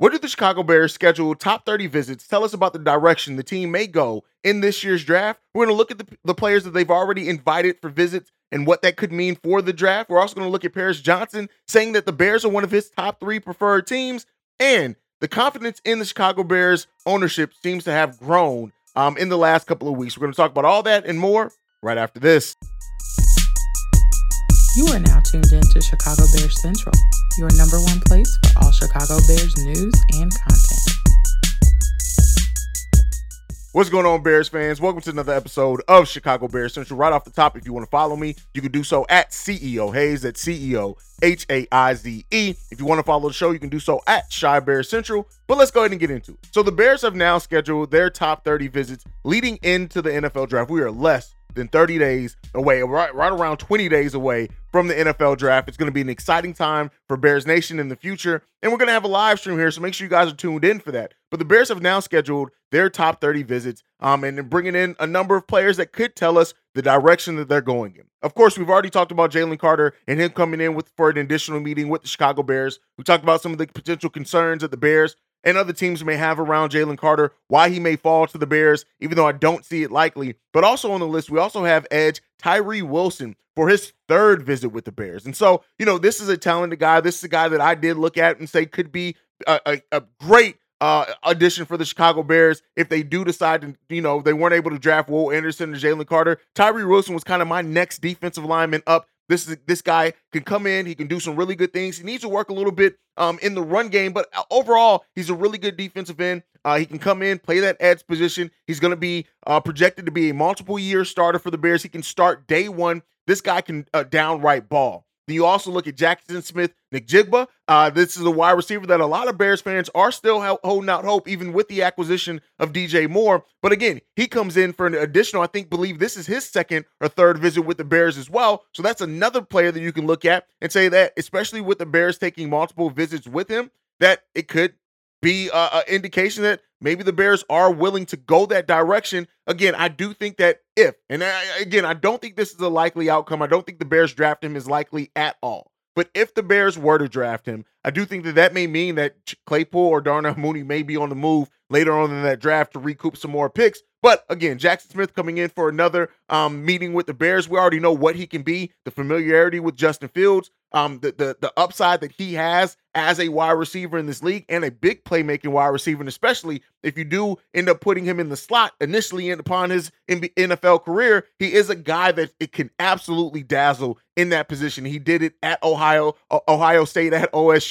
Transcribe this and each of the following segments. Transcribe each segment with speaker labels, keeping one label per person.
Speaker 1: What do the Chicago Bears schedule top 30 visits? Tell us about the direction the team may go in this year's draft. We're going to look at the, the players that they've already invited for visits and what that could mean for the draft. We're also going to look at Paris Johnson saying that the Bears are one of his top three preferred teams. And the confidence in the Chicago Bears ownership seems to have grown um, in the last couple of weeks. We're going to talk about all that and more right after this.
Speaker 2: You are now tuned in to Chicago Bears Central, your number one place for all Chicago Bears news and content.
Speaker 1: What's going on, Bears fans? Welcome to another episode of Chicago Bears Central. Right off the top, if you want to follow me, you can do so at CEO Haize, at CEO H A I Z E. If you want to follow the show, you can do so at Chi Bears Central. But let's go ahead and get into it. So, the Bears have now scheduled their top 30 visits leading into the NFL draft. We are less than 30 days away, right, right around 20 days away from the NFL draft. It's going to be an exciting time for Bears Nation in the future. And we're going to have a live stream here, so make sure you guys are tuned in for that. But the Bears have now scheduled their top 30 visits um, and bringing in a number of players that could tell us the direction that they're going in. Of course, we've already talked about Jalen Carter and him coming in with for an additional meeting with the Chicago Bears. We talked about some of the potential concerns that the Bears and other teams may have around Jalen Carter, why he may fall to the Bears, even though I don't see it likely. But also on the list, we also have Edge Tyree Wilson for his third visit with the Bears. And so, you know, this is a talented guy. This is a guy that I did look at and say could be a, a, a great uh, addition for the Chicago Bears if they do decide to, you know, they weren't able to draft Will Anderson or Jalen Carter. Tyree Wilson was kind of my next defensive lineman up this is this guy can come in. He can do some really good things. He needs to work a little bit um, in the run game, but uh, overall, he's a really good defensive end. Uh, he can come in, play that edge position. He's going to be uh, projected to be a multiple year starter for the Bears. He can start day one. This guy can uh, downright ball. Then you also look at Jackson Smith-Njigba. Uh, this is a wide receiver that a lot of Bears fans are still holding out hope, even with the acquisition of DJ Moore. But again, he comes in for an additional, I think, believe this is his second or third visit with the Bears as well. So that's another player that you can look at and say that, especially with the Bears taking multiple visits with him, that it could be an indication that maybe the Bears are willing to go that direction. Again, I do think that if, and I, again, I don't think this is a likely outcome. I don't think the Bears draft him is likely at all. But if the Bears were to draft him, I do think that that may mean that Claypool or Darnell Mooney may be on the move later on in that draft to recoup some more picks. But again, Jackson Smith coming in for another um, meeting with the Bears. We already know what he can be, the familiarity with Justin Fields, um, the, the the upside that he has as a wide receiver in this league and a big playmaking wide receiver, and especially if you do end up putting him in the slot initially in, upon his NFL career, he is a guy that it can absolutely dazzle in that position. He did it at Ohio, Ohio State, at OSU,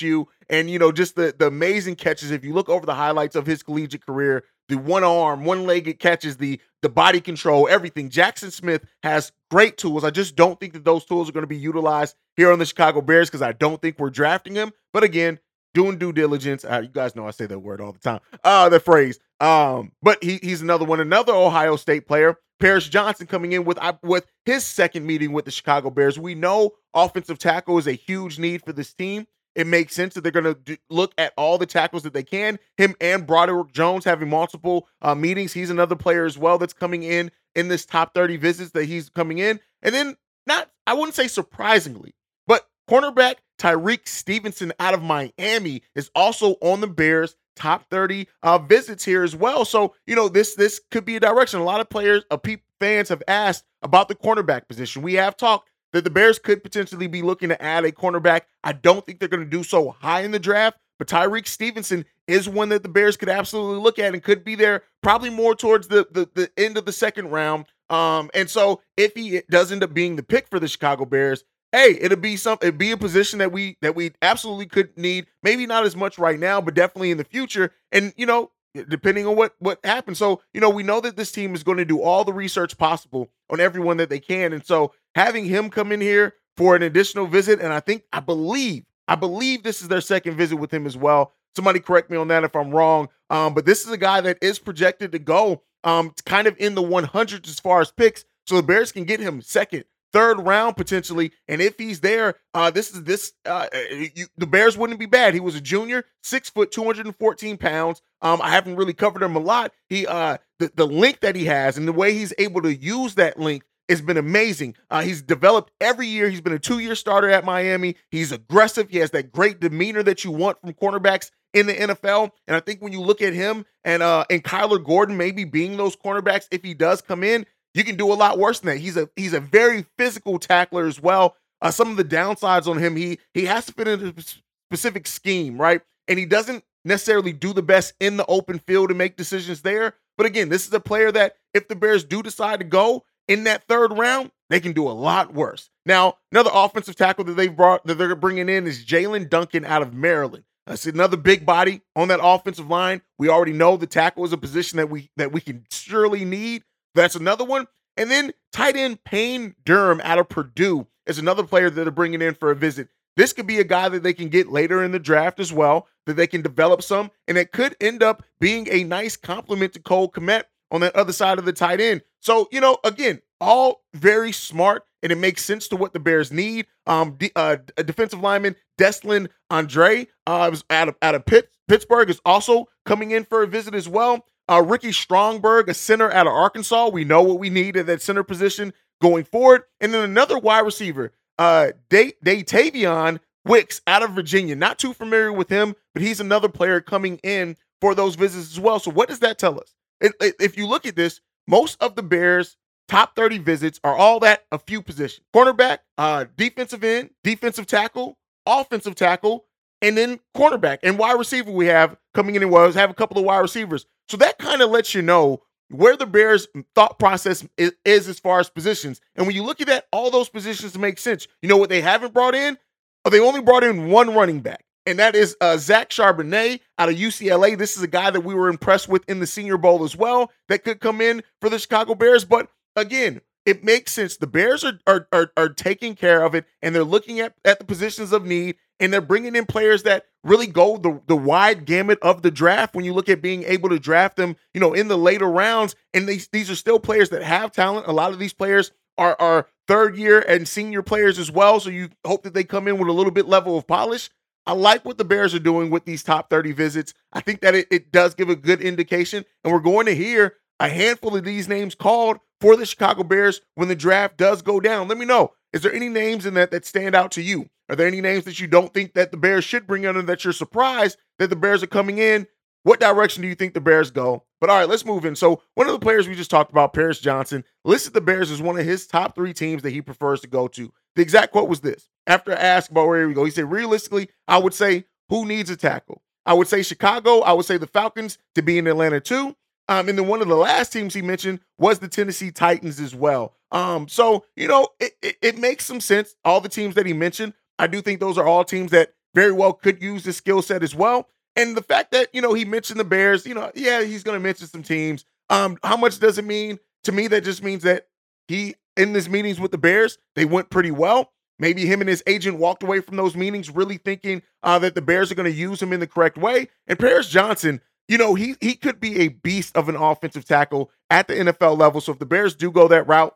Speaker 1: and you know just the the amazing catches. If you look over the highlights of his collegiate career, the one arm, one legged catches, the the body control, everything. Jackson Smith has great tools. I just don't think that those tools are going to be utilized here on the Chicago Bears because I don't think we're drafting him. But again, doing due diligence. Uh, you guys know I say that word all the time. Uh, the phrase. Um, but he, he's another one, another Ohio State player. Paris Johnson coming in with with his second meeting with the Chicago Bears. We know offensive tackle is a huge need for this team it makes sense that they're going to look at all the tackles that they can. Him and Broderick Jones having multiple uh, meetings. He's another player as well that's coming in in this top 30 visits that he's coming in. And then, not, I wouldn't say surprisingly, but cornerback Tyrique Stevenson out of Miami is also on the Bears top 30 uh, visits here as well. So, you know, this this could be a direction. A lot of players, uh, fans have asked about the cornerback position. We have talked that the Bears could potentially be looking to add a cornerback. I don't think they're going to do so high in the draft, but Tyrique Stevenson is one that the Bears could absolutely look at and could be there probably more towards the the, the end of the second round. Um, and so if he does end up being the pick for the Chicago Bears, hey, it'll be some it'd be a position that we that we absolutely could need. Maybe not as much right now, but definitely in the future. And you know, depending on what what happens. So, you know, we know that this team is going to do all the research possible on everyone that they can. And so having him come in here for an additional visit, and I think I believe, I believe this is their second visit with him as well. Somebody correct me on that if I'm wrong. Um, but this is a guy that is projected to go um kind of in the 100s as far as picks. So the Bears can get him second, third round potentially. And if he's there, uh, this is this. Uh, you, the Bears wouldn't be bad. He was a junior, six foot, 214 pounds. Um, I haven't really covered him a lot. He, uh, the the length that he has and the way he's able to use that length has been amazing. Uh, he's developed every year. He's been a two year starter at Miami. He's aggressive. He has that great demeanor that you want from cornerbacks in the NFL. And I think when you look at him and uh and Kyler Gordon maybe being those cornerbacks, if he does come in, you can do a lot worse than that. He's a he's a very physical tackler as well. Uh, some of the downsides on him, he he has to fit into a specific scheme, right? And he doesn't necessarily do the best in the open field and make decisions there. But again, this is a player that if the Bears do decide to go in that third round, they can do a lot worse. Now, another offensive tackle that they've brought that they're bringing in is Jaelyn Duncan out of Maryland. That's another big body on that offensive line. We already know the tackle is a position that we that we can surely need. That's another one. And then tight end Payne Durham out of Purdue is another player that they're bringing in for a visit. This could be a guy that they can get later in the draft as well, that they can develop some, and it could end up being a nice complement to Cole Kmet on the other side of the tight end. So, you know, again, all very smart, and it makes sense to what the Bears need. Um, uh, defensive lineman, Deslin Andre, uh, was out of out of Pitt, Pittsburgh, is also coming in for a visit as well. Uh, Ricky Stromberg, a center out of Arkansas. We know what we need at that center position going forward. And then another wide receiver, uh, Day Daytavion Wicks out of Virginia. Not too familiar with him, but he's another player coming in for those visits as well. So what does that tell us? If you look at this, most of the Bears' top 30 visits are all that a few positions. Cornerback, uh, defensive end, defensive tackle, offensive tackle, and then cornerback and wide receiver we have coming in and was have a couple of wide receivers. So that kind of lets you know where the Bears' thought process is, is, as far as positions. And when you look at that, all those positions make sense. You know what they haven't brought in? Oh, they only brought in one running back, and that is uh, Zach Charbonnet out of UCLA. This is a guy that we were impressed with in the Senior Bowl as well that could come in for the Chicago Bears. But again, it makes sense. The Bears are, are, are, are taking care of it, and they're looking at, at the positions of need, and they're bringing in players that really go the, the wide gamut of the draft when you look at being able to draft them, you know, in the later rounds. And these, these are still players that have talent. A lot of these players are, are third year and senior players as well. So you hope that they come in with a little bit level of polish. I like what the Bears are doing with these top 30 visits. I think that it, it does give a good indication. And we're going to hear a handful of these names called for the Chicago Bears when the draft does go down. Let me know. Is there any names in that that stand out to you? Are there any names that you don't think that the Bears should bring in that you're surprised that the Bears are coming in? What direction do you think the Bears go? But all right, let's move in. So, one of the players we just talked about, Paris Johnson, listed the Bears as one of his top three teams that he prefers to go to. The exact quote was this after I asked about where we go, he said, realistically, I would say, who needs a tackle? I would say Chicago. I would say the Falcons to be in Atlanta too. Um, and then one of the last teams he mentioned was the Tennessee Titans as well. Um, so you know, it, it, it makes some sense. All the teams that he mentioned, I do think those are all teams that very well could use the skill set as well. And the fact that you know he mentioned the Bears, you know, yeah, he's going to mention some teams. Um, how much does it mean to me? That just means that he in his meetings with the Bears, they went pretty well. Maybe him and his agent walked away from those meetings really thinking uh, that the Bears are going to use him in the correct way. And Paris Johnson, you know, he he could be a beast of an offensive tackle at the NFL level. So if the Bears do go that route,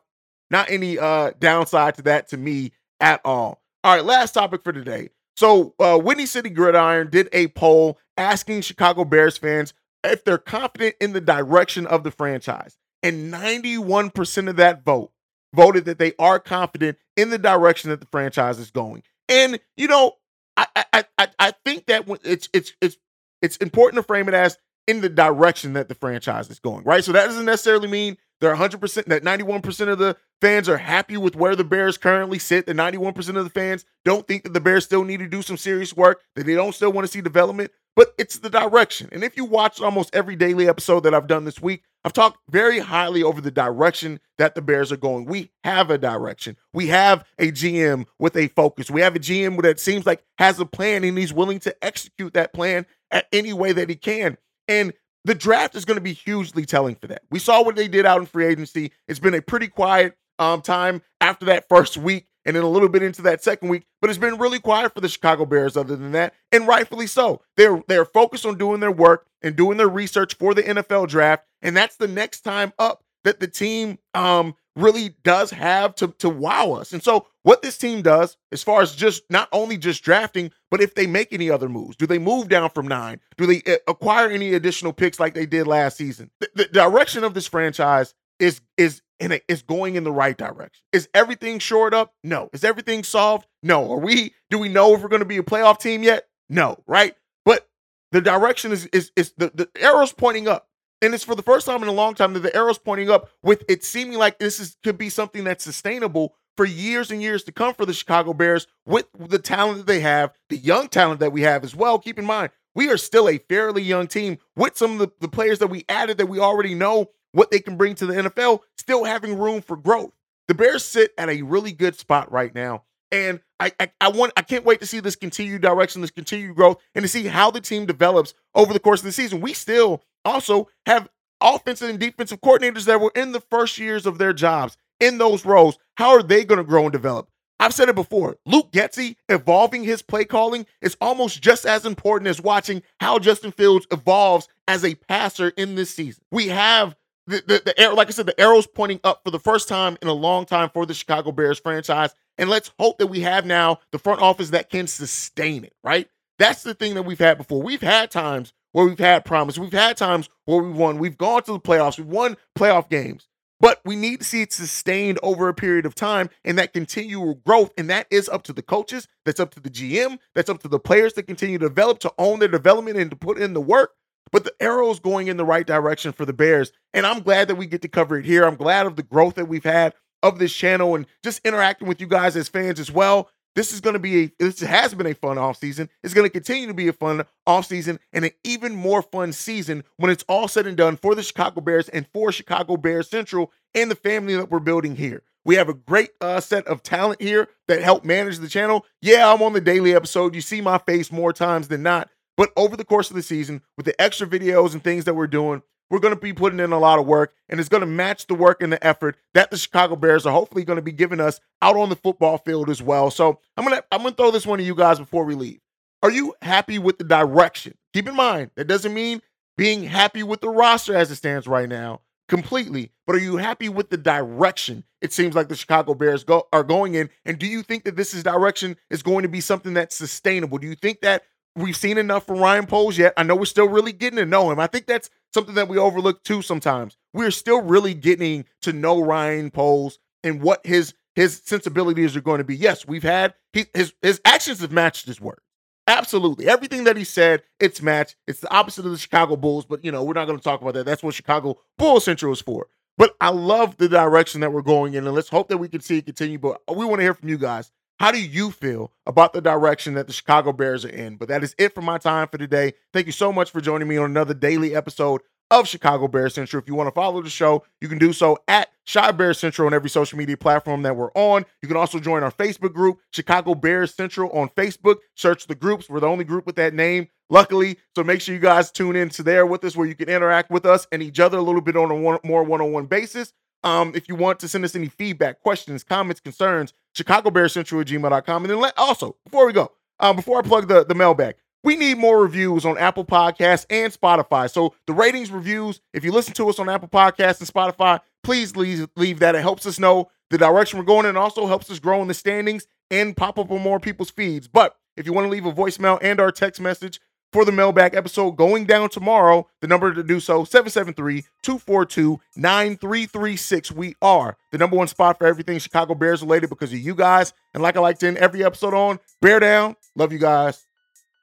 Speaker 1: not any uh downside to that to me at all. All right, last topic for today. So uh Windy City Gridiron did a poll asking Chicago Bears fans if they're confident in the direction of the franchise. And 91% of that vote voted that they are confident in the direction that the franchise is going. And you know, I I I, I think that it's it's it's it's important to frame it as in the direction that the franchise is going, right? So that doesn't necessarily mean they're 100%, that 91% of the fans are happy with where the Bears currently sit. The 91% of the fans don't think that the Bears still need to do some serious work, that they don't still want to see development, but it's the direction. And if you watch almost every daily episode that I've done this week, I've talked very highly over the direction that the Bears are going. We have a direction. We have a GM with a focus. We have a GM that seems like has a plan and he's willing to execute that plan at any way that he can. And the draft is going to be hugely telling for that. We saw what they did out in free agency. It's been a pretty quiet um, time after that first week and then a little bit into that second week, but it's been really quiet for the Chicago Bears other than that, and rightfully so. They're they're focused on doing their work and doing their research for the NFL draft, and that's the next time up that the team um really does have to to wow us. And so what this team does as far as just not only just drafting, but if they make any other moves, do they move down from 9? Do they uh, acquire any additional picks like they did last season? The, the direction of this franchise is is in it's going in the right direction. Is everything shored up? No. Is everything solved? No. Are we do we know if we're going to be a playoff team yet? No, right? But the direction is is is the, the arrow's pointing up. And it's for the first time in a long time that the arrow's pointing up with it seeming like this is could be something that's sustainable for years and years to come for the Chicago Bears with the talent that they have, the young talent that we have as well. Keep in mind, we are still a fairly young team with some of the, the players that we added that we already know what they can bring to the NFL, still having room for growth. The Bears sit at a really good spot right now. And I, I, I want I can't wait to see this continued direction, this continued growth, and to see how the team develops over the course of the season. We still also have offensive and defensive coordinators that were in the first years of their jobs in those roles. How are they going to grow and develop? I've said it before. Luke Getsy evolving his play calling is almost just as important as watching how Justin Fields evolves as a passer in this season. We have the, the, the arrow, like I said, the arrow's pointing up for the first time in a long time for the Chicago Bears franchise. And let's hope that we have now the front office that can sustain it, right? That's the thing that we've had before. We've had times where we've had promise. We've had times where we've won. We've gone to the playoffs. We've won playoff games. But we need to see it sustained over a period of time and that continual growth. And that is up to the coaches, that's up to the GM, that's up to the players to continue to develop, to own their development and to put in the work. But the arrow is going in the right direction for the Bears. And I'm glad that we get to cover it here. I'm glad of the growth that we've had of this channel and just interacting with you guys as fans as well. This is going to be a this has been a fun off season. It's going to continue to be a fun off season and an even more fun season when it's all said and done for the Chicago Bears and for Chicago Bears Central and the family that we're building here. We have a great uh, set of talent here that help manage the channel. Yeah, I'm on the daily episode. You see my face more times than not, but over the course of the season, with the extra videos and things that we're doing, we're going to be putting in a lot of work, and it's going to match the work and the effort that the Chicago Bears are hopefully going to be giving us out on the football field as well. So I'm gonna I'm gonna throw this one to you guys before we leave. Are you happy with the direction? Keep in mind that doesn't mean being happy with the roster as it stands right now completely, but are you happy with the direction it seems like the Chicago Bears go are going in? And do you think that this is direction is going to be something that's sustainable? Do you think that we've seen enough from Ryan Poles yet. I know we're still really getting to know him. I think that's something that we overlook too sometimes. We're still really getting to know Ryan Poles and what his his sensibilities are going to be. Yes, we've had he, his his actions have matched his words. Absolutely. Everything that he said, it's matched. It's the opposite of the Chicago Bulls, but you know, we're not going to talk about that. That's what Chicago Bulls Central is for. But I love the direction that we're going in, and let's hope that we can see it continue. But we want to hear from you guys. How do you feel about the direction that the Chicago Bears are in? But that is it for my time for today. Thank you so much for joining me on another daily episode of Chicago Bears Central. If you want to follow the show, you can do so at Chi Bears Central on every social media platform that we're on. You can also join our Facebook group, Chicago Bears Central on Facebook. Search the groups. We're the only group with that name, luckily. So make sure you guys tune in to there with us where you can interact with us and each other a little bit on a one, more one on one basis. Um, if you want to send us any feedback, questions, comments, concerns, Chicago Bear Central at gmail.com. And then let also, before we go, um, before I plug the, the mailbag, we need more reviews on Apple Podcasts and Spotify. So the ratings, reviews, if you listen to us on Apple Podcasts and Spotify, please leave, leave that. It helps us know the direction we're going and also helps us grow in the standings and pop up on more people's feeds. But if you want to leave a voicemail and our text message, for the mailbag episode going down tomorrow. The number to do so 773-242-9336. We are the number one spot for everything Chicago Bears related because of you guys. And like I like to every episode on, bear down. Love you guys.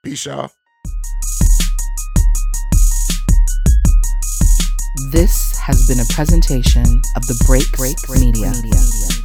Speaker 1: Peace, y'all.
Speaker 2: This has been a presentation of the Break Break Media. Media.